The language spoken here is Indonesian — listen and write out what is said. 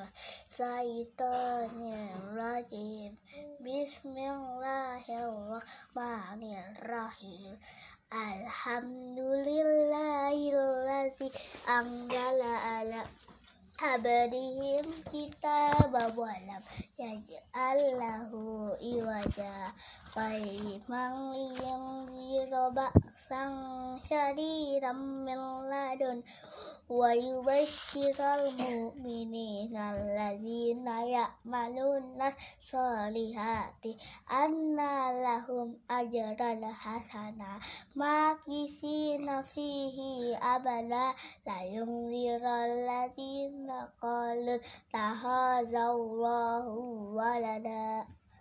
Bismillahirrahmanirrahim Bismillahirrahmanirrahim Alhamdulillahillazi anzala ala abadihim kita bawalam yaj'allahu iwaja qaimang liyam ziroba sang syadiram min ladun wa yubashiral mu'minina يعملون الصالحات أن لهم أجرا حسنا. ماكثين فيه أبدا لا ينذر الذين قالوا تهازى الله ولدا.